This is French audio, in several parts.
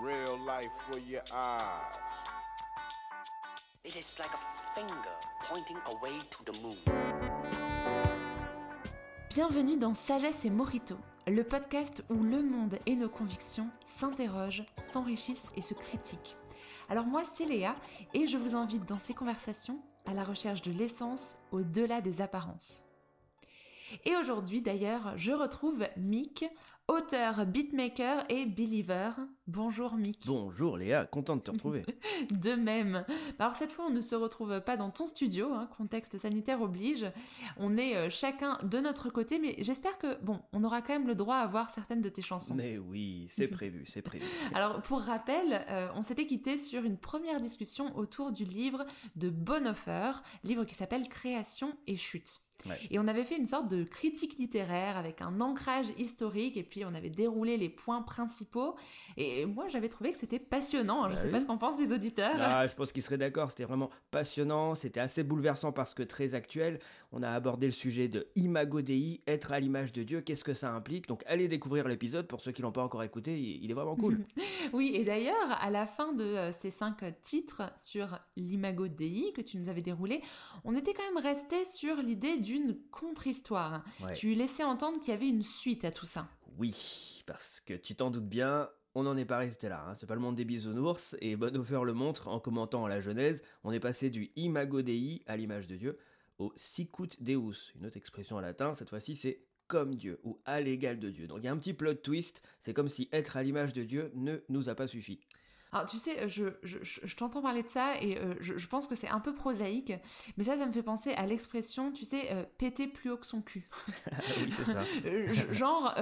Real life for your eyes. It is like a finger pointing away to the moon. Bienvenue dans Sagesse et Morito, le podcast où le monde et nos convictions s'interrogent, s'enrichissent et se critiquent. Alors moi c'est Léa et je vous invite dans ces conversations à la recherche de l'essence au-delà des apparences. Et aujourd'hui d'ailleurs je retrouve Mick, auteur, beatmaker et believer. Bonjour Mick. Bonjour Léa, content de te retrouver. de même. Alors cette fois, on ne se retrouve pas dans ton studio, hein, contexte sanitaire oblige. On est euh, chacun de notre côté, mais j'espère que, bon, on aura quand même le droit à voir certaines de tes chansons. Mais oui, c'est prévu, c'est prévu. Alors pour rappel, euh, on s'était quitté sur une première discussion autour du livre de Bonhoeffer, livre qui s'appelle Création et chute. Et on avait fait une sorte de critique littéraire avec un ancrage historique et puis on avait déroulé les points principaux. Et moi j'avais trouvé que c'était passionnant. Je ne bah sais pas ce qu'en pensent les auditeurs. Ah, je pense qu'ils seraient d'accord. C'était vraiment passionnant. C'était assez bouleversant parce que très actuel. On a abordé le sujet de Imago Dei, être à l'image de Dieu. Qu'est-ce que ça implique? Donc allez découvrir l'épisode pour ceux qui l'ont pas encore écouté. Il est vraiment cool. oui, et d'ailleurs à la fin de euh, ces cinq titres sur l'Imago Dei que tu nous avais déroulé, on était quand même resté sur l'idée du d'une contre-histoire. Tu laissais entendre qu'il y avait une suite à tout ça. Oui, parce que tu t'en doutes bien, on n'en est pas resté là. Hein. C'est pas le monde des bisounours, et Bonhoeffer le montre en commentant la Genèse. On est passé du imago Dei, à l'image de Dieu, au sicut Deus, une autre expression en latin. Cette fois-ci, c'est comme Dieu ou à l'égal de Dieu. Donc il y a un petit plot twist. C'est comme si être à l'image de Dieu ne nous a pas suffi. Alors tu sais, je, je, je, t'entends parler de ça et euh, je, pense que c'est un peu prosaïque, mais ça, ça me fait penser à l'expression, tu sais, euh, péter plus haut que son cul. oui, c'est ça. Euh, genre,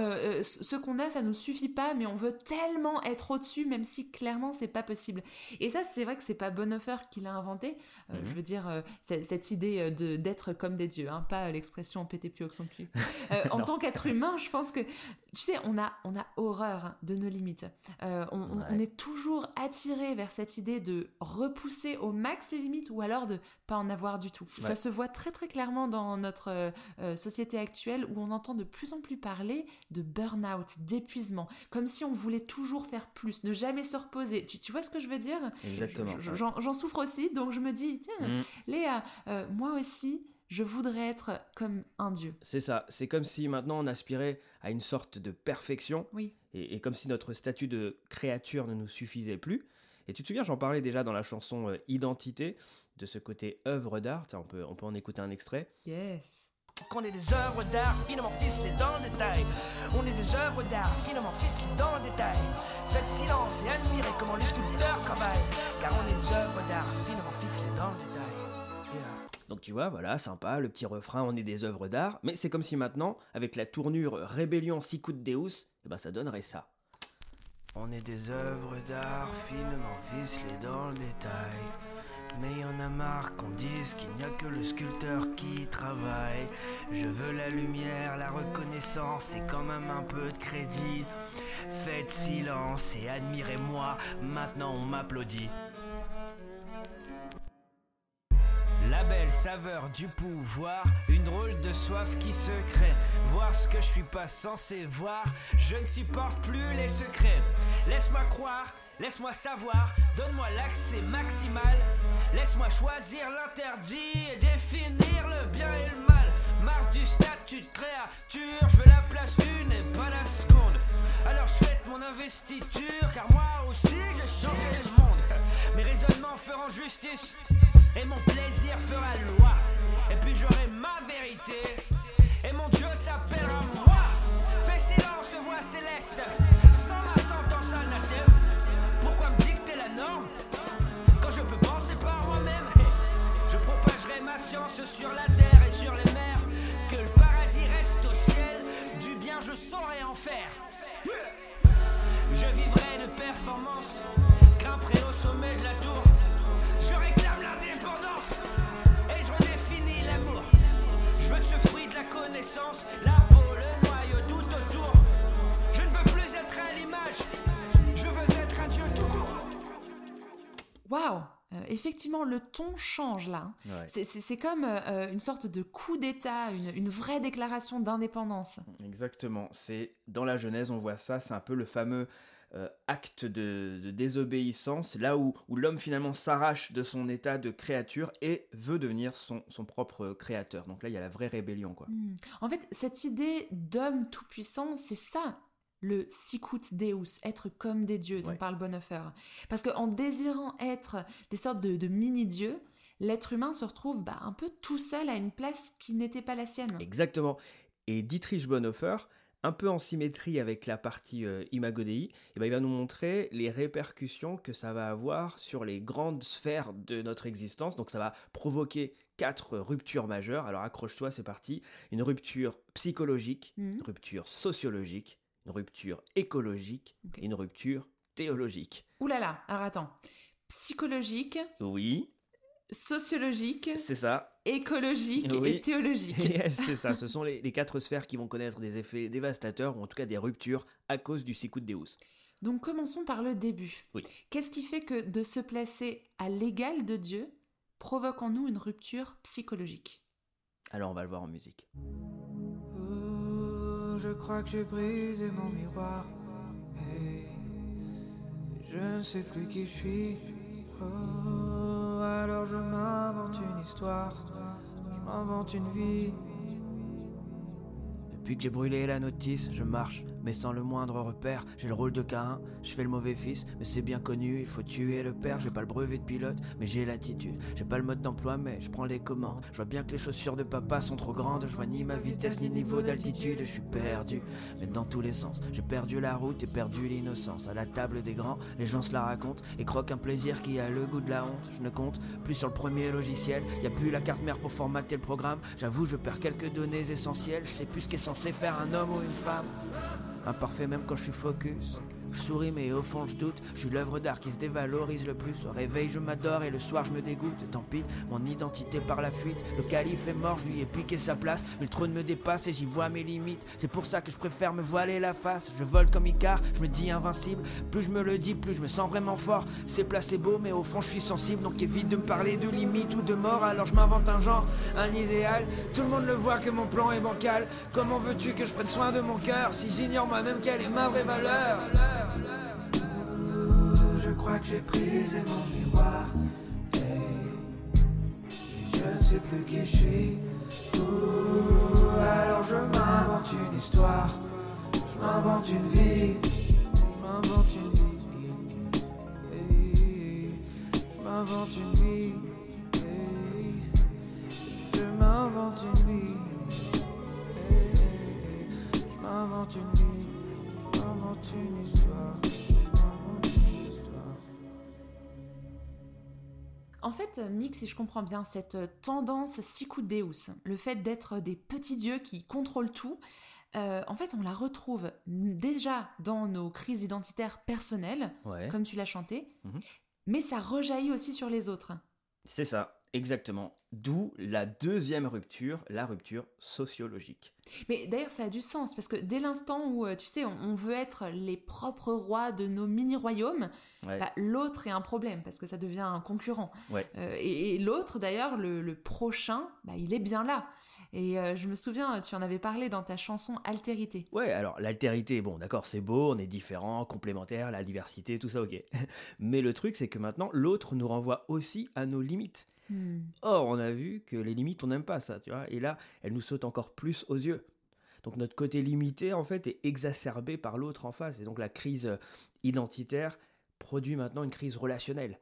ce qu'on a, ça nous suffit pas, mais on veut tellement être au-dessus, même si clairement c'est pas possible. Et ça, c'est vrai que c'est pas Bonhoeffer qui l'a inventé. Mhm. Je veux dire, cette idée de d'être comme des dieux, hein, pas l'expression péter plus haut que son cul. en tant qu'être humain, je pense que, tu sais, on a, on a horreur de nos limites. on, on est toujours attiré vers cette idée de repousser au max les limites ou alors de pas en avoir du tout. Ça se voit très très clairement dans notre euh, euh, société actuelle où on entend de plus en plus parler de burn-out, d'épuisement, comme si on voulait toujours faire plus, ne jamais se reposer. Tu, vois ce que je veux dire? Exactement. J'en souffre aussi, donc je me dis, tiens, mm. Léa, euh, moi aussi, je voudrais être comme un dieu. C'est ça, c'est comme si maintenant on aspirait à une sorte de perfection. Oui. Et, comme si notre statut de créature ne nous suffisait plus. Et tu te souviens, j'en parlais déjà dans la chanson euh, Identité, de ce côté œuvre d'art. On peut, on peut en écouter un extrait. Yes. Qu'on est des œuvres d'art finement ficelées dans le détail. On est des œuvres d'art finement ficelées dans le détail. Faites silence et admirez comment le sculpteur travaille. Car on est des œuvres d'art finement ficelées dans le détail. Donc tu vois, voilà, sympa, le petit refrain, on est des œuvres d'art, mais c'est comme si maintenant, avec la tournure Rébellion Sicut Deus, eh ben ça donnerait ça. On est des œuvres d'art finement ficelées dans le détail. Mais y en a marre qu'on dise qu'il n'y a que le sculpteur qui travaille. Je veux la lumière, la reconnaissance et quand même un peu de crédit. Faites silence et admirez-moi, maintenant on m'applaudit. La belle saveur du pouvoir, une drôle de soif qui se crée. Voir ce que je suis pas censé voir, je ne supporte plus les secrets. Laisse-moi croire, laisse-moi savoir, donne-moi l'accès maximal. Laisse-moi choisir l'interdit et définir le bien et le mal. Marre du statut de créature, je veux la place une et pas la seconde. Alors je fête mon investiture, car moi aussi j'ai changé le monde. Mes raisonnements feront justice et mon plaisir fera loi. Et puis j'aurai ma vérité, et mon Dieu s'appellera moi. Fais silence, voix céleste, sans ma sentence anathème. Pourquoi me dicter la norme quand je peux penser par moi-même? Je propagerai ma science sur la terre et sur les mers. Que le paradis reste au ciel, du bien je saurai en faire. Je vivrai de performance, grimperai au sommet de la tour. Je réclame l'indépendance et je redéfinis l'amour. Je veux de ce fruit de la connaissance, la peau, le noyau tout autour. Je ne veux plus être à l'image, je veux être un dieu tout court. Waouh euh, effectivement, le ton change là. C'est comme euh, une sorte de coup d'État, une, une, vraie déclaration d'indépendance. Exactement. C'est dans la Genèse, on voit ça. C'est un peu le fameux euh, acte de, de désobéissance, là où, où l'homme finalement s'arrache de son état de créature et veut devenir son, son propre créateur. Donc là, il y a la vraie rébellion, quoi. Hmm. En fait, cette idée d'homme tout-puissant, c'est ça le sicut deus, être comme des dieux dont Ouais. parle Bonhoeffer. Parce qu'en désirant être des sortes de, de mini-dieux, l'être humain se retrouve bah, un peu tout seul à une place qui n'était pas la sienne. Exactement. Et Dietrich Bonhoeffer, un peu en symétrie avec la partie euh, Imago Dei, eh ben, il va nous montrer les répercussions que ça va avoir sur les grandes sphères de notre existence. Donc ça va provoquer quatre ruptures majeures. Alors accroche-toi, c'est parti. Une rupture psychologique, Mhm. une rupture sociologique, une rupture écologique et une rupture théologique. Ouh là là, alors attends. Psychologique, Oui, sociologique, c'est ça. Écologique Oui. et théologique. Yes, c'est ça. Ce sont les, les quatre sphères qui vont connaître des effets dévastateurs, ou en tout cas des ruptures, à cause du Sicut Deus. Donc commençons par le début. Oui. Qu'est-ce qui fait que de se placer à l'égal de Dieu provoque en nous une rupture psychologique? Alors on va le voir en musique. Oh, je crois que j'ai brisé mon miroir. Hey, je ne sais plus qui je suis. Oh, alors je m'invente une histoire. Je m'invente une vie. Depuis que j'ai brûlé la notice, je marche, mais sans le moindre repère. J'ai le rôle de Caïn, je fais le mauvais fils, mais c'est bien connu, il faut tuer le père. J'ai pas le brevet de pilote, mais j'ai l'attitude. J'ai pas le mode d'emploi, mais je prends les commandes. Je vois bien que les chaussures de papa sont trop grandes. Je vois ni ma vitesse ni le niveau d'altitude, je suis perdu. Mais dans tous les sens, j'ai perdu la route et perdu l'innocence. À la table des grands, les gens se la racontent et croquent un plaisir qui a le goût de la honte. Je ne compte plus sur le premier logiciel, y a plus la carte mère pour formater le programme. J'avoue, je perds quelques données essentielles. Je sais plus ce qu'est censé faire un homme ou une femme. Imparfait même quand je suis focus. Je souris mais au fond je doute, je suis l'œuvre d'art qui se dévalorise le plus. Au réveil je m'adore et le soir je me dégoûte. Tant pis, mon identité par la fuite. Le calife est mort, je lui ai piqué sa place. Mais le trône me dépasse et j'y vois mes limites. C'est pour ça que je préfère me voiler la face. Je vole comme Icar, je me dis invincible. Plus je me le dis, plus je me sens vraiment fort. C'est placebo, mais au fond je suis sensible. Donc évite de me parler de limite ou de mort. Alors je m'invente un genre, un idéal. Tout le monde le voit que mon plan est bancal. Comment veux-tu que je prenne soin de mon cœur si j'ignore moi-même quelle est ma vraie valeur? Je crois que j'ai brisé mon miroir. Hey. Je ne sais plus qui je suis. Ouh, alors je m'invente une histoire. Je m'invente une vie. Je m'invente une vie. Je m'invente une vie. Je m'invente une vie. Je m'invente une vie. Une histoire. En fait, Mick, si je comprends bien, cette tendance sicut deus, le fait d'être des petits dieux qui contrôlent tout, euh, en fait, on la retrouve déjà dans nos crises identitaires personnelles, Ouais. comme tu l'as chanté, Mhm. mais ça rejaillit aussi sur les autres. C'est ça, exactement. D'où la deuxième rupture, la rupture sociologique. Mais d'ailleurs, ça a du sens, parce que dès l'instant où, euh, tu sais, on, on veut être les propres rois de nos mini-royaumes, Ouais. bah, l'autre est un problème, parce que ça devient un concurrent. Ouais. Euh, et et l'autre, d'ailleurs, le, le prochain, bah, il est bien là. Et euh, je me souviens, tu en avais parlé dans ta chanson Altérité. Ouais, alors l'altérité, bon d'accord, c'est beau, on est différents, complémentaires, la diversité, tout ça ok. Mais le truc, c'est que maintenant, l'autre nous renvoie aussi à nos limites. Hmm. Or, on a vu que les limites, on n'aime pas ça, tu vois. Et là, elles nous sautent encore plus aux yeux. Donc notre côté limité, en fait, est exacerbé par l'autre en face. Et donc la crise euh, identitaire produit maintenant une crise relationnelle.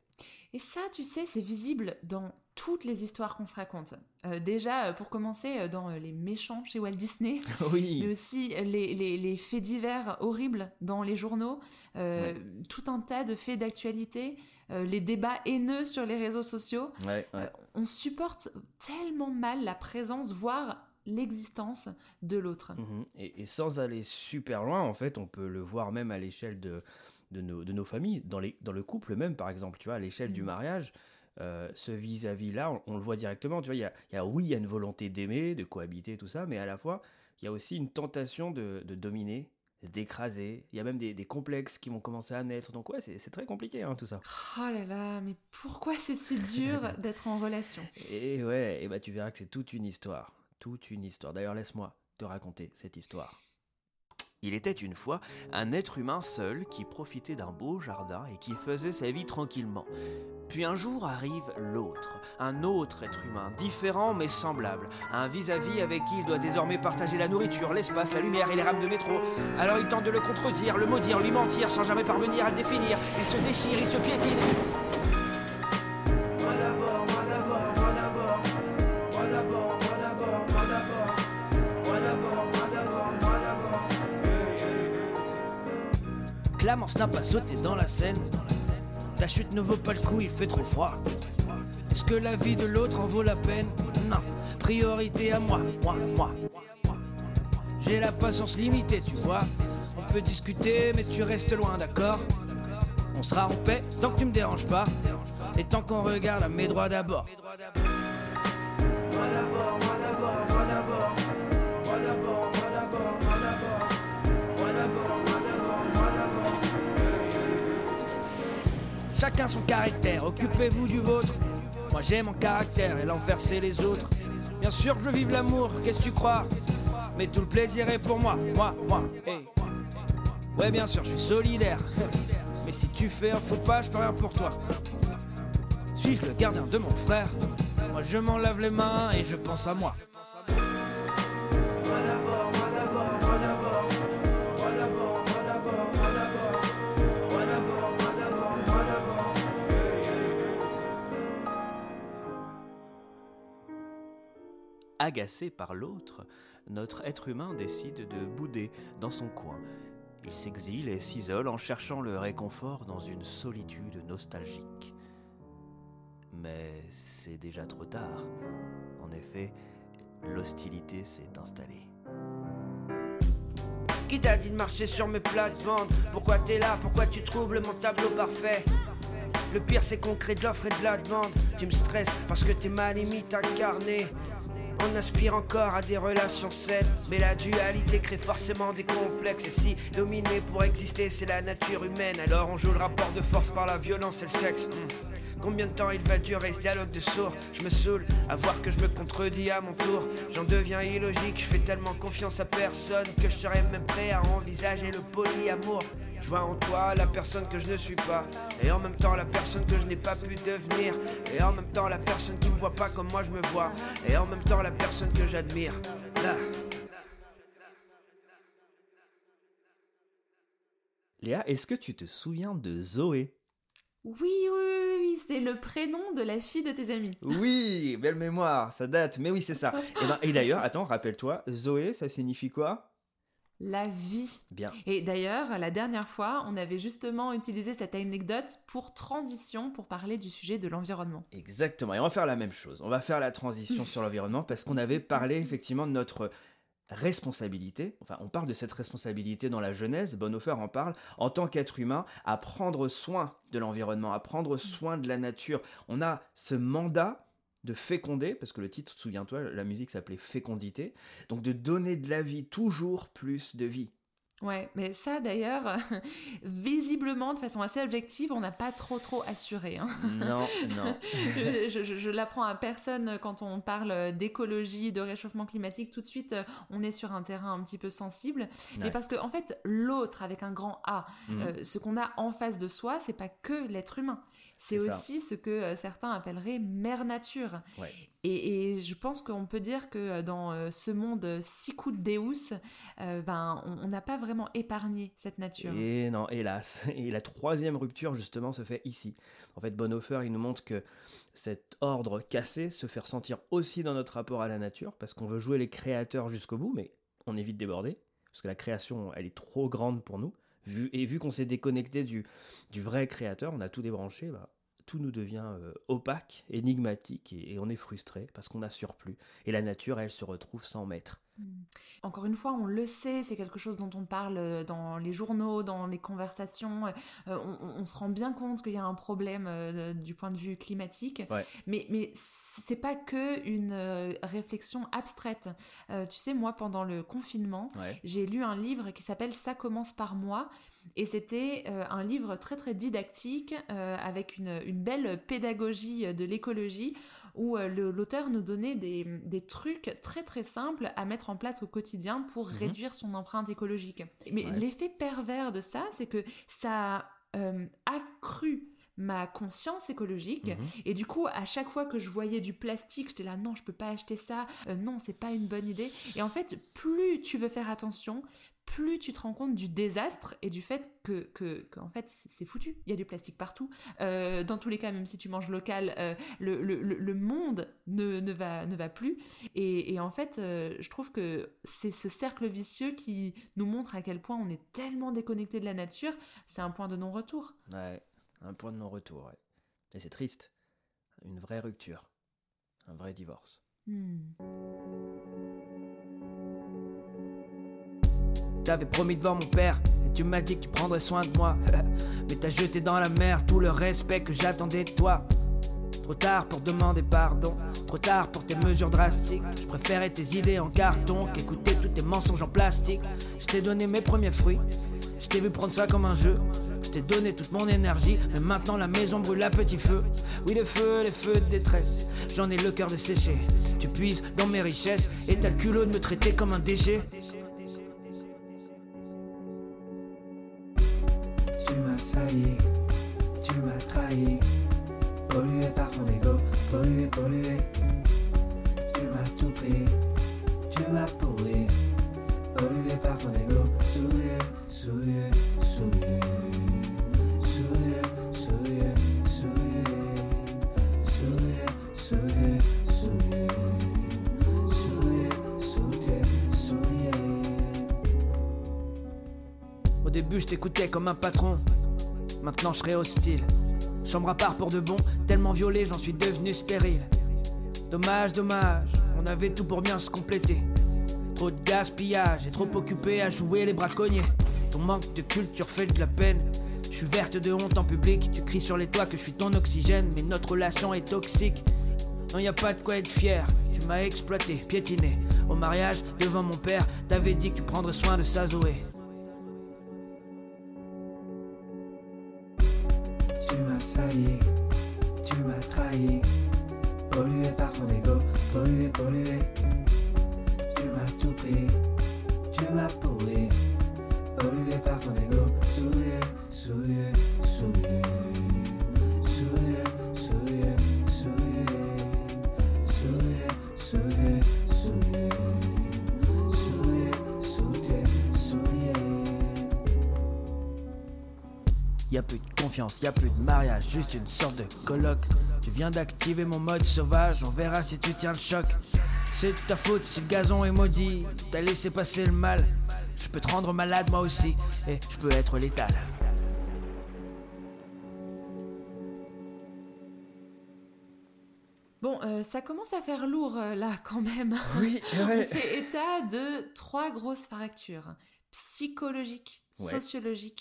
Et ça, tu sais, c'est visible dans toutes les histoires qu'on se raconte. Euh, déjà, euh, pour commencer, euh, dans Les Méchants chez Walt Disney, mais oui. aussi les, les- les faits divers horribles dans les journaux, euh, tout un tas de faits d'actualité, euh, les débats haineux sur les réseaux sociaux. Ouais, ouais. On supporte tellement mal la présence, voire l'existence de l'autre. Mhm. Et, et sans aller super loin, en fait, on peut le voir même à l'échelle de, de, nos, de nos familles, dans, les, dans le couple même, par exemple, tu vois, à l'échelle du Mhm. mariage. euh, ce vis-à-vis-là, on, on le voit directement, tu vois, il y a, y a- oui, il y a une volonté d'aimer, de cohabiter, tout ça, mais à la fois, il y a aussi une tentation de, de dominer, d'écraser, il y a même des, des complexes qui vont commencer à naître, donc ouais, c'est c'est très compliqué, hein, tout ça. Oh là là, mais pourquoi c'est si dur d'être en relation? Et ouais, et bah tu verras que c'est toute une histoire, toute une histoire. D'ailleurs, laisse-moi te raconter cette histoire. Il était une fois un être humain seul qui profitait d'un beau jardin et qui faisait sa vie tranquillement. Puis un jour arrive l'autre, un autre être humain, différent mais semblable, un vis-à-vis avec qui il doit désormais partager la nourriture, l'espace, la lumière et les rames de métro. Alors il tente de le contredire, le maudire, lui mentir sans jamais parvenir à le définir. Il se déchire, il se piétine. Clamence n'a pas sauté dans la scène. Ta chute ne vaut pas le coup, il fait trop froid. Est-ce que la vie de l'autre en vaut la peine? Non. Priorité à moi, moi, moi. J'ai la patience limitée, tu vois. On peut discuter, mais tu restes loin, d'accord? On sera en paix tant que tu me déranges pas. Et tant qu'on regarde à mes droits d'abord, Chacun son caractère, occupez-vous du vôtre. Moi j'ai mon caractère et l'enfer c'est les autres. Bien sûr que je vivre l'amour, qu'est-ce que tu crois? Mais tout le plaisir est pour moi, moi, moi. hey. Ouais bien sûr, je suis solidaire. Mais si tu fais un faux pas, je peux rien pour toi. Suis-je le gardien de mon frère? Moi je m'en lave les mains et je pense à. Moi Agacé par l'autre, notre être humain décide de bouder dans son coin. Il s'exile et s'isole en cherchant le réconfort dans une solitude nostalgique. Mais c'est déjà trop tard. En effet, l'hostilité s'est installée. Qui t'a dit de marcher sur mes plates-bandes? Pourquoi t'es là? Pourquoi tu troubles mon tableau parfait? Le pire c'est qu'on crée de l'offre et de la demande Tu me stresses parce que t'es ma limite incarnée on aspire encore à des relations saines. Mais la dualité crée forcément des complexes. Et si dominer pour exister c'est la nature humaine Alors on joue le rapport de force par la violence et le sexe. Hmm. Combien de temps il va durer ce dialogue de sourds? Je me saoule à voir que je me contredis à mon tour. J'en deviens illogique, je fais tellement confiance à personne Que je serais même prêt à envisager le polyamour je vois en toi la personne que je ne suis pas. Et en même temps la personne que je n'ai pas pu devenir. Et en même temps la personne qui me voit pas comme moi je me vois. Et en même temps la personne que j'admire. Là. Léa, est-ce que tu te souviens de Zoé? Oui, oui, oui, oui, c'est le prénom de la fille de tes amis. Oui, belle mémoire, ça date, mais oui, c'est ça. Et, ben- et d'ailleurs, attends, rappelle-toi, Zoé, ça signifie quoi? La vie. Bien. Et d'ailleurs, la dernière fois, on avait justement utilisé cette anecdote pour transition, pour parler du sujet de l'environnement. Exactement, et on va faire la même chose. On va faire la transition sur l'environnement parce qu'on avait parlé effectivement de notre responsabilité, enfin on parle de cette responsabilité dans la Genèse, Bonhoeffer en parle, en tant qu'être humain, à prendre soin de l'environnement, à prendre soin de la nature. On a ce mandat de féconder, parce que le titre, souviens-toi, la musique s'appelait Fécondité, donc de donner de la vie, toujours plus de vie. Ouais, mais ça d'ailleurs, visiblement, de façon assez objective, on n'a pas trop trop assuré. hein. Non, non. je je- l'apprends à personne quand on parle d'écologie, de réchauffement climatique. Tout de suite, on est sur un terrain un petit peu sensible. Mais Ouais. parce que, en fait, l'autre, avec un grand A, Mhm. euh, ce qu'on a en face de soi, c'est pas que l'être humain. C'est ça. aussi ce que euh, certains appelleraient mère nature. Ouais. Et, et je pense qu'on peut dire que euh, dans ce monde sicut deus, euh, ben, on on n'a pas vraiment épargné cette nature. Et non, hélas. Et la troisième rupture, justement, se fait ici. En fait, Bonhoeffer, il nous montre que cet ordre cassé se fait ressentir aussi dans notre rapport à la nature, parce qu'on veut jouer les créateurs jusqu'au bout, mais on est vite débordé, parce que la création, elle est trop grande pour nous. Et vu qu'on s'est déconnecté du, du vrai créateur, on a tout débranché, bah, tout nous devient euh, opaque, énigmatique, et, et on est frustré, parce qu'on a surplus. Et la nature, elle se retrouve sans maître. Encore une fois, on le sait, c'est quelque chose dont on parle euh, dans les journaux, dans les conversations. euh, on, on- se rend bien compte qu'il y a un problème euh, du point de vue climatique. Ouais. Mais, mais c'est pas que une euh, réflexion abstraite. Euh, tu sais, moi, pendant le confinement, Ouais. j'ai lu un livre qui s'appelle Ça commence par moi. Et c'était euh, un livre très très didactique, euh, avec une, une belle pédagogie de l'écologie, où euh, l'auteur nous donnait des, des trucs très très simples à mettre en place au quotidien pour Mhm. réduire son empreinte écologique. Mais Ouais. l'effet pervers de ça, c'est que ça a euh, accru ma conscience écologique Mhm. et du coup à chaque fois que je voyais du plastique j'étais là non je peux pas acheter ça euh, non c'est pas une bonne idée et en fait plus tu veux faire attention plus tu te rends compte du désastre et du fait que, que, que, en fait c'est foutu il y a du plastique partout Euh, dans tous les cas même si tu manges local euh, le, le, le- le monde ne, ne, va, ne va plus et, et en fait euh, je trouve que c'est ce cercle vicieux qui nous montre à quel point on est tellement déconnecté de la nature c'est un point de non-retour Ouais, un point de non-retour, ouais. Et c'est triste. Une vraie rupture. Un vrai divorce. Hmm. T'avais promis devant mon père, et tu m'as dit que tu prendrais soin de moi. Mais t'as jeté dans la mer tout le respect que j'attendais de toi. Trop tard pour demander pardon, trop tard pour tes mesures drastiques. Je préférais tes idées en carton qu'écouter tous tes mensonges en plastique. Je t'ai donné mes premiers fruits, je t'ai vu prendre ça comme un jeu. Je t'ai donné toute mon énergie, mais maintenant la maison brûle à petit feu. Oui, les feux, les feux de détresse, j'en ai le cœur desséché. Tu puises dans mes richesses et t'as le culot de me traiter comme un déchet. Tu m'as trahi, pollué par ton ego, pollué, pollué. Tu m'as tout pris, tu m'as pourri, pollué par ton ego, souillé, souillé, souillé. Souillé, souillé, souillé. Souillé, souillé, souillé. Souillé. Au début, je t'écoutais comme un patron. Maintenant, je serai hostile. Chambre à part pour de bon, tellement violé, j'en suis devenu stérile. Dommage, dommage, on avait tout pour bien se compléter. Trop de gaspillage et trop occupé à jouer les braconniers. Ton manque de culture fait de la peine. Je suis verte de honte en public. Tu cries sur les toits que je suis ton oxygène, mais notre relation est toxique. Non, y a pas de quoi être fier. Tu m'as exploité, piétiné. Au mariage, devant mon père, t'avais dit que tu prendrais soin de sa Zoé. Tu m'as trahi, pollué par ton ego, pollué, pollué. Tu m'as tout pris, tu m'as pourri, pollué par ton ego, souillé, souillé. Confiance, y a plus de mariage, juste une sorte de colloque. Tu viens d'activer mon mode sauvage, on verra si tu tiens le choc. C'est de ta faute si le gazon est maudit, t'as laissé passer le mal. Je peux te rendre malade moi aussi, et je peux être létal. Bon, euh, ça commence à faire lourd euh, là quand même. Oui, On fait état de trois grosses fractures Ouais.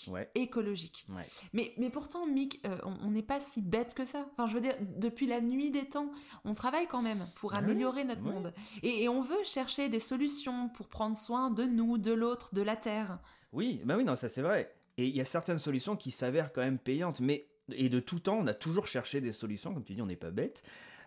Ouais. écologiques. Ouais. Mais, mais pourtant, Mick, euh, on n'est pas si bête que ça. Enfin, je veux dire, depuis la nuit des temps, on travaille quand même pour Ouais, améliorer notre monde. Et, et on veut chercher des solutions pour prendre soin de nous, de l'autre, de la Terre. Oui, bah oui, non, ça c'est vrai. Et il y a certaines solutions qui s'avèrent quand même payantes, mais et de tout temps, on a toujours cherché des solutions, comme tu dis, on n'est pas bête,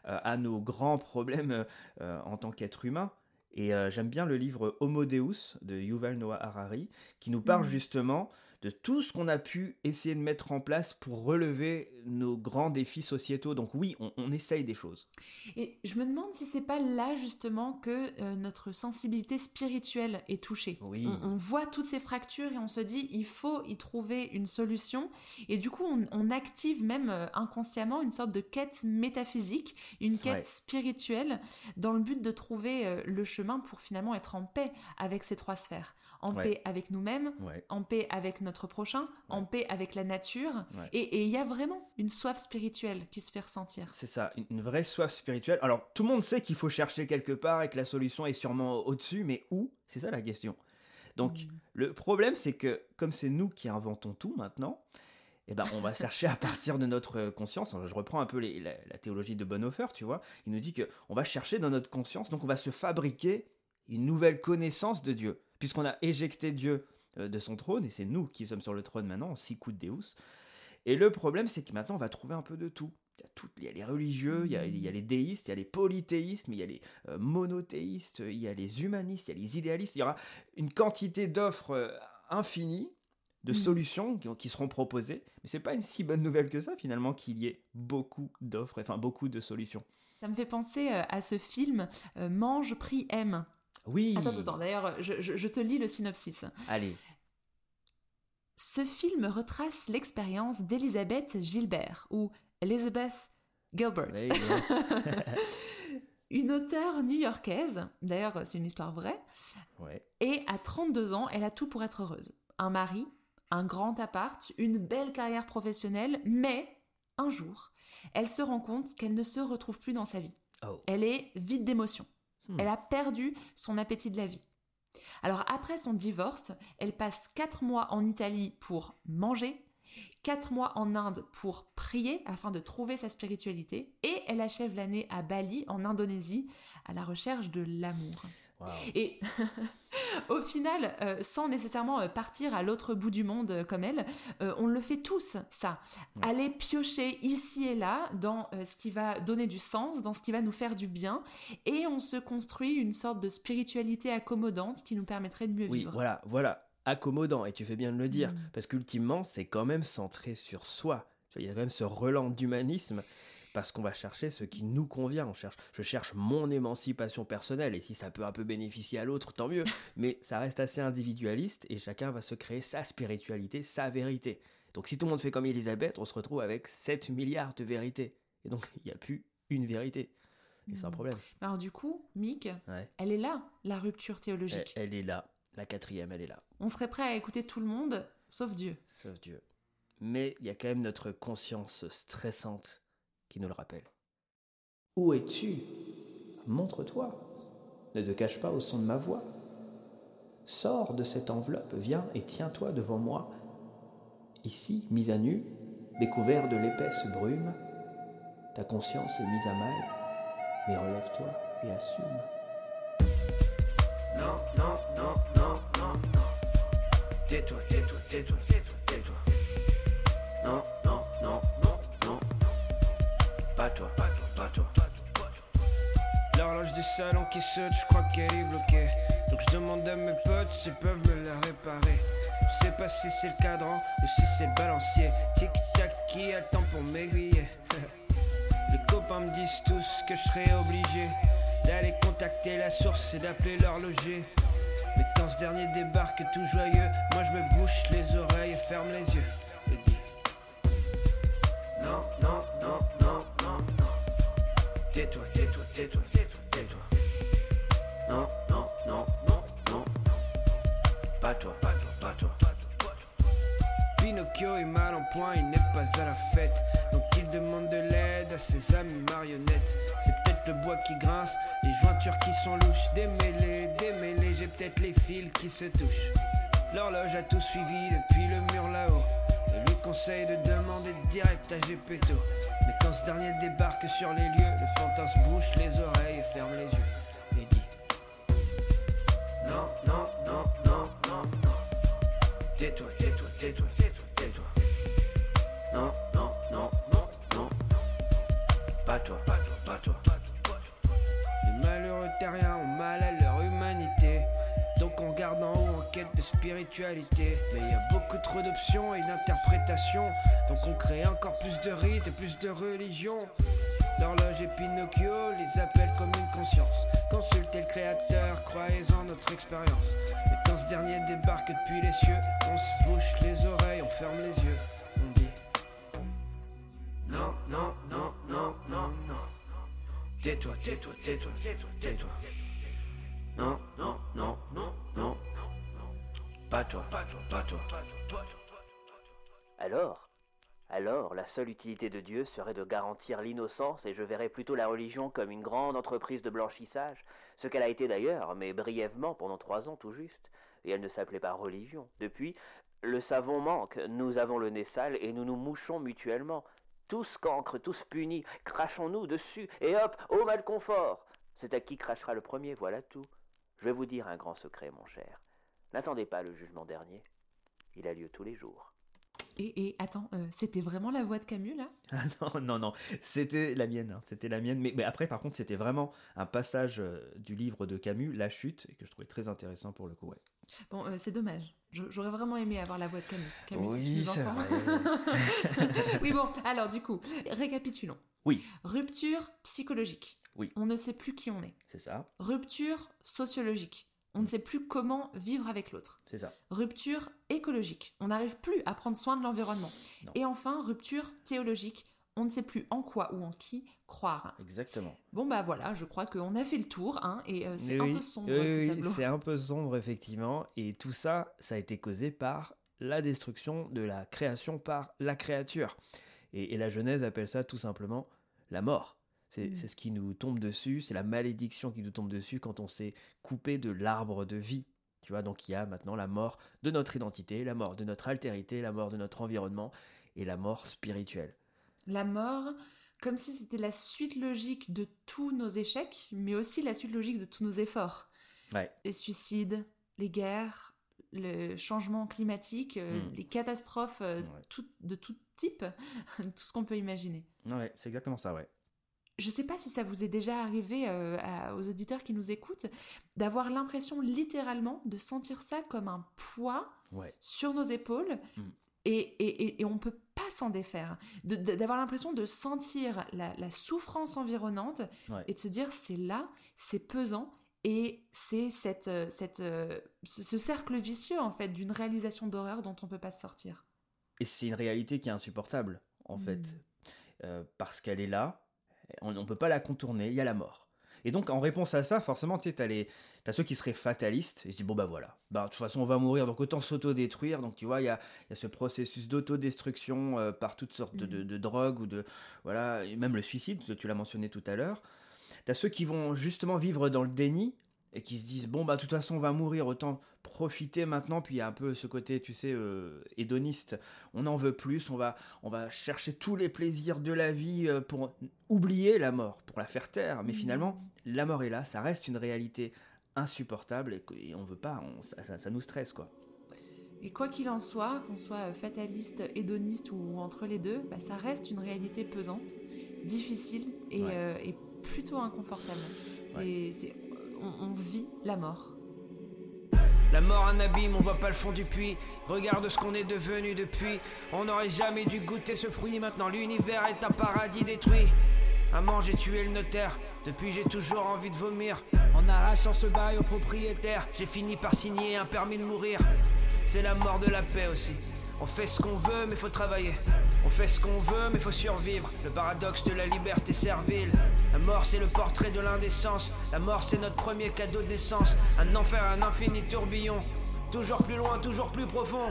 euh, à nos grands problèmes euh, en tant qu'être humain. Et euh, j'aime bien le livre Homo Deus de Yuval Noah Harari, qui nous parle Mhm. justement de tout ce qu'on a pu essayer de mettre en place pour relever nos grands défis sociétaux. Donc oui, on, on essaye des choses. Et je me demande si c'est pas là justement que euh, notre sensibilité spirituelle est touchée. Oui. On, on voit toutes ces fractures et on se dit il faut y trouver une solution. Et du coup, on, on active même euh, inconsciemment une sorte de quête métaphysique, une quête Ouais. spirituelle, dans le but de trouver euh, le chemin pour finalement être en paix avec ces trois sphères. En Ouais. paix avec nous-mêmes, Ouais. en paix avec notre prochain, en paix avec la nature. Et il y a vraiment une soif spirituelle qui se fait ressentir. C'est ça, une- vraie soif spirituelle. Alors, tout le monde sait qu'il faut chercher quelque part et que la solution est sûrement au-dessus, mais où? C'est ça la question. Donc, Mm. le problème, c'est que comme c'est nous qui inventons tout maintenant, eh ben, on va chercher à partir de notre conscience. Je reprends un peu les- la, la théologie de Bonhoeffer, tu vois. Il nous dit que on va chercher dans notre conscience, donc on va se fabriquer une nouvelle connaissance de Dieu, puisqu'on a éjecté Dieu euh, de son trône, et c'est nous qui sommes sur le trône maintenant, en six coups de Deus. Et le problème, c'est que maintenant, on va trouver un peu de tout. Il y a, toutes- il y a les religieux, il y a, il y a les déistes, il y a les polythéistes, mais il y a les euh, monothéistes, il y a les humanistes, il y a les idéalistes. Il y aura une quantité d'offres euh, infinies, de Mm. solutions qui, qui seront proposées. Mais c'est pas une si bonne nouvelle que ça, finalement, qu'il y ait beaucoup d'offres, enfin beaucoup de solutions. Ça me fait penser à ce film euh, Mange, prie, aime. Oui Attends, attends, d'ailleurs, je, je- je te lis le synopsis. Allez, Ce film retrace l'expérience d'Elizabeth Gilbert, ou Elizabeth Gilbert, une auteure new-yorkaise, d'ailleurs c'est une histoire vraie, ouais. et à 32 ans, elle a tout pour être heureuse. Un mari, un grand appart, une belle carrière professionnelle, mais un jour, elle se rend compte qu'elle ne se retrouve plus dans sa vie. Oh. Elle est vide d'émotions. Hmm. Elle a perdu son appétit de la vie. Alors après son divorce, elle passe 4 mois en Italie pour manger, 4 mois en Inde pour prier afin de trouver sa spiritualité, et elle achève l'année à Bali, en Indonésie, à la recherche de l'amour. Et au final, euh, sans nécessairement euh, partir à l'autre bout du monde euh, comme elle, euh, on le fait tous, ça. Ouais. Aller piocher ici et là dans euh, ce qui va donner du sens, dans ce qui va nous faire du bien, et on se construit une sorte de spiritualité accommodante qui nous permettrait de mieux Oui, vivre. voilà, voilà, accommodant, et tu fais bien de le dire, Mm. parce qu'ultimement, c'est quand même centré sur soi. Il y a quand même ce relan d'humanisme, parce qu'on va chercher ce qui nous convient. On cherche, je cherche mon émancipation personnelle, et si ça peut un peu bénéficier à l'autre, tant mieux. Mais ça reste assez individualiste, et chacun va se créer sa spiritualité, sa vérité. Donc si tout le monde fait comme Elisabeth, on se retrouve avec 7 milliards de vérités. Et donc il n'y a plus une vérité. Et c'est un Mm. problème. Alors du coup, Mick, Ouais. elle est là, la rupture Elle, théologique. elle est là. La quatrième, elle est là. On serait prêt à écouter tout le monde, sauf Dieu. Sauf Dieu. Mais il y a quand même notre conscience stressante qui nous le rappelle. Où es-tu? Montre-toi. Ne te cache pas au son de ma voix. Sors de cette enveloppe, viens et tiens-toi devant moi. Ici, mise à nu, découvert de l'épaisse brume, ta conscience est mise à mal, mais relève-toi et assume. Non, non, non, non, non, non. Tais-toi, tais-toi, tais-toi, tais-toi, tais-toi. Non, non, non, non, non. L'horloge du salon qui saute, je crois qu'elle est bloquée. Donc je demande à mes potes s'ils peuvent me la réparer. Je sais pas si c'est le cadran ou si c'est le balancier. Tic-tac, qui a le temps pour m'aiguiller? Les copains me disent tous que je serais obligé d'aller contacter la source et d'appeler l'horloger. Mais quand ce dernier débarque tout joyeux, moi je me bouche les oreilles et ferme les yeux. Pinocchio est mal en point, il n'est pas à la fête. Donc il demande de l'aide à ses amis marionnettes. C'est peut-être le bois qui grince, les jointures qui sont louches. Démêlés, démêlés, j'ai peut-être les fils qui se touchent. L'horloge a tout suivi depuis le mur là-haut. Je lui conseille de demander direct à Gepetto. Mais quand ce dernier débarque sur les lieux, le pantin bouche les oreilles et ferme les yeux. Et dit Non, non, non, non, non, non. Tais-toi. Non, non, non, non, non. Pas toi, pas toi, pas toi. Les malheureux terriens ont mal à leur humanité. Donc on garde en haut en quête de spiritualité. Mais il y a beaucoup trop d'options et d'interprétations. Donc on crée encore plus de rites et plus de religions. L'horloge et Pinocchio les appellent comme une conscience. Consultez le créateur, croyez en notre expérience. Mais quand ce dernier débarque depuis les cieux, on se bouche les oreilles, on ferme les yeux. Non, non, non, non, non, non. Tais-toi, tais-toi, tais-toi, tais-toi, tais-toi. Non, non, non, non, non. Pas toi, pas toi, pas toi. Alors Alors, la seule utilité de Dieu serait de garantir l'innocence et je verrais plutôt la religion comme une grande entreprise de blanchissage, ce qu'elle a été d'ailleurs, mais brièvement pendant trois ans tout juste. Et elle ne s'appelait pas religion. Depuis, le savon manque, nous avons le nez sale et nous nous mouchons mutuellement. Tous cancres, tous punis, crachons-nous dessus, et hop, au mal confort C'est à qui crachera le premier, voilà tout. Je vais vous dire un grand secret, mon cher. N'attendez pas le jugement dernier. Il a lieu tous les jours. Et, et attends, euh, c'était vraiment la voix de Camus là? Ah non, non, non, c'était la mienne, hein, c'était la mienne. Mais, mais après, par contre, c'était vraiment un passage euh, du livre de Camus, La Chute, et que je trouvais très intéressant pour le coup. ouais. Bon, euh, c'est dommage. J'aurais vraiment aimé avoir la voix de Camus. Camus, si tu Oui, nous entends. vrai. oui, bon, alors du coup, récapitulons. Oui. Rupture psychologique. Oui. On ne sait plus qui on est. C'est ça, Rupture sociologique. On ne sait plus comment vivre avec l'autre. c'est ça. Rupture écologique. On n'arrive plus à prendre soin de l'environnement. Et enfin, rupture théologique. On ne sait plus en quoi ou en qui croire. Exactement. Bon bah voilà, je crois qu'on a fait le tour, hein, et euh, c'est un peu sombre oui, ce oui, tableau. c'est un peu sombre, effectivement. Et tout ça, ça a été causé par la destruction de la création par la créature. Et, et la Genèse appelle ça tout simplement la mort. C'est Mm. c'est ce qui nous tombe dessus, c'est la malédiction qui nous tombe dessus quand on s'est coupé de l'arbre de vie. Tu vois, donc il y a maintenant la mort de notre identité, la mort de notre altérité, la mort de notre environnement et la mort spirituelle. La mort, comme si c'était la suite logique de tous nos échecs, mais aussi la suite logique de tous nos efforts. Ouais. Les suicides, les guerres, le changement climatique, euh, Mm. les catastrophes euh, Ouais. tout- de tout type, tout ce qu'on peut imaginer. Ouais, c'est exactement ça, ouais. Je sais pas si ça vous est déjà arrivé euh, à- aux auditeurs qui nous écoutent, d'avoir l'impression littéralement de sentir ça comme un poids Ouais. sur nos épaules Mm. et, et, et, et on peut pas s'en défaire. D'avoir l'impression de sentir la, la souffrance environnante Ouais. et de se dire c'est là, c'est pesant et c'est cette, euh, cette, euh, ce, ce cercle vicieux en fait d'une réalisation d'horreur dont on peut pas se sortir. Et c'est une réalité qui est insupportable, en fait. Mm. Euh, parce qu'elle est là, on ne peut pas la contourner, il y a la mort. Et donc, en réponse à ça, forcément, tu sais, t'as, les... t'as ceux qui seraient fatalistes, et ils se disent, bon, bah voilà, bah, de toute façon, on va mourir, donc autant s'autodétruire. Donc, tu vois, il y a, y a ce processus d'autodestruction euh, par toutes sortes de, de- de drogues, ou de. Voilà, et même le suicide, tu l'as mentionné tout à l'heure. T'as ceux qui vont justement vivre dans le déni, et qui se disent, bon, bah, de toute façon, on va mourir, autant profiter maintenant. Puis il y a un peu ce côté, tu sais, euh, hédoniste. On en veut plus, on va, on va chercher tous les plaisirs de la vie euh, pour oublier la mort, pour la faire taire. Mais Mhm. finalement, la mort est là, ça reste une réalité insupportable et, et on veut pas, on- ça, ça- ça nous stresse quoi. Et quoi qu'il en soit, qu'on soit fataliste, hédoniste ou entre les deux, bah, ça reste une réalité pesante, difficile et, Ouais. euh, et plutôt inconfortable. C'est, c'est- on, vit la mort. La mort un abîme, on voit pas le fond du puits. Regarde ce qu'on est devenu depuis. On n'aurait jamais dû goûter ce fruit. Maintenant l'univers est un paradis détruit. Maman, j'ai tué le notaire. Depuis j'ai toujours envie de vomir. En arrachant ce bail au propriétaire, j'ai fini par signer un permis de mourir. C'est la mort de la paix aussi. On fait ce qu'on veut, mais faut travailler. On fait ce qu'on veut, mais faut survivre. Le paradoxe de la liberté servile. La mort, c'est le portrait de l'indécence. La mort, c'est notre premier cadeau de naissance. Un enfer, un infini tourbillon. Toujours plus loin, toujours plus profond.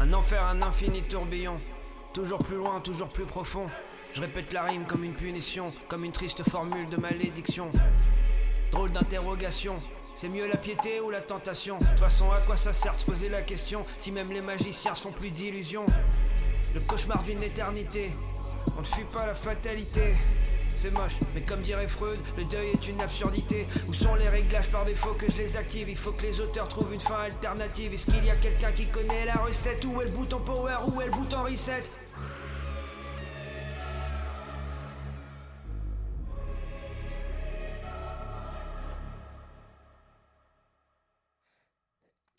Un enfer, un infini tourbillon. Toujours plus loin, toujours plus profond. Je répète la rime comme une punition, comme une triste formule de malédiction. Drôle d'interrogation. C'est mieux la piété ou la tentation De toute façon, à quoi ça sert de se poser la question si même les magiciens sont plus d'illusions? Le cauchemar d'une éternité. On ne fuit pas la fatalité. C'est moche, mais comme dirait Freud, le deuil est une absurdité. Où sont les réglages par défaut que je les active? Il faut que les auteurs trouvent une fin alternative. Est-ce qu'il y a quelqu'un qui connaît la recette? Où est le bouton power? Où est le bouton reset?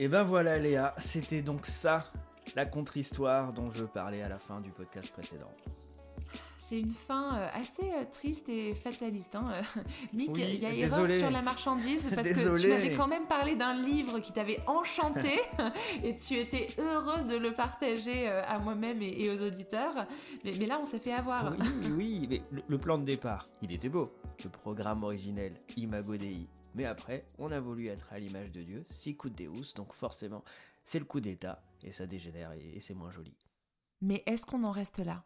Et ben voilà Léa, c'était donc ça la contre-histoire dont je parlais à la fin du podcast précédent. C'est une fin euh, assez euh, triste et fataliste. Hein. Mick, Oui, il y a désolé. erreur sur la marchandise parce que tu m'avais quand même parlé d'un livre qui t'avait enchanté et tu étais heureux de le partager euh, à moi-même et, et aux auditeurs. Mais, mais là, on s'est fait avoir. Oui, oui, mais le, le plan de départ, il était beau. Le programme originel, Imago Dei. Mais après, on a voulu être à l'image de Dieu, Sicut Deus, donc forcément, c'est le coup d'état, et ça dégénère, et c'est moins joli. Mais est-ce qu'on en reste là?